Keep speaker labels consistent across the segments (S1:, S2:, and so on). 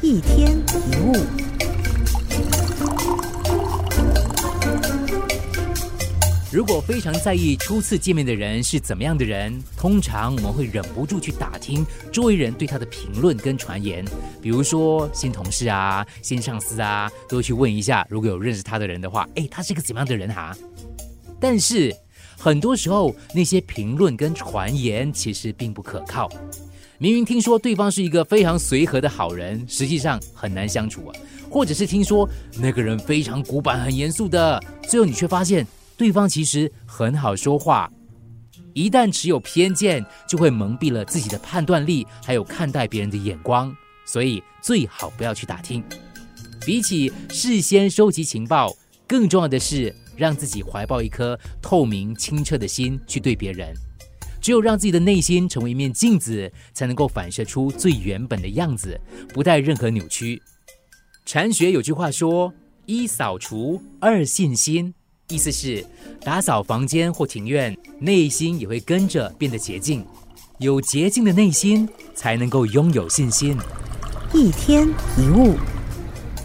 S1: 一天一物。
S2: 如果非常在意初次见面的人是怎么样的人，通常我们会忍不住去打听周围人对他的评论跟传言。比如说新同事啊、新上司啊，都去问一下，如果有认识他的人的话，哎，他是个怎么样的人哈？但是很多时候，那些评论跟传言其实并不可靠。明明听说对方是一个非常随和的好人，实际上很难相处啊；或者是听说那个人非常古板、很严肃的，最后你却发现。对方其实很好说话，一旦持有偏见，就会蒙蔽了自己的判断力，还有看待别人的眼光，所以最好不要去打听。比起事先收集情报，更重要的是让自己怀抱一颗透明清澈的心去对别人。只有让自己的内心成为一面镜子，才能够反射出最原本的样子，不带任何扭曲。禅学有句话说：“一扫除，二信心。”意思是，打扫房间或庭院，内心也会跟着变得洁净。有洁净的内心，才能够拥有信心。
S1: 一天一物，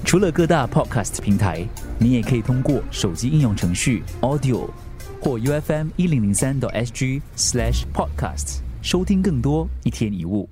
S3: 除了各大 Podcast 平台，你也可以通过手机应用程序 Audio 或 UFM 一零零三 SG Slash Podcast 收听更多一天一物。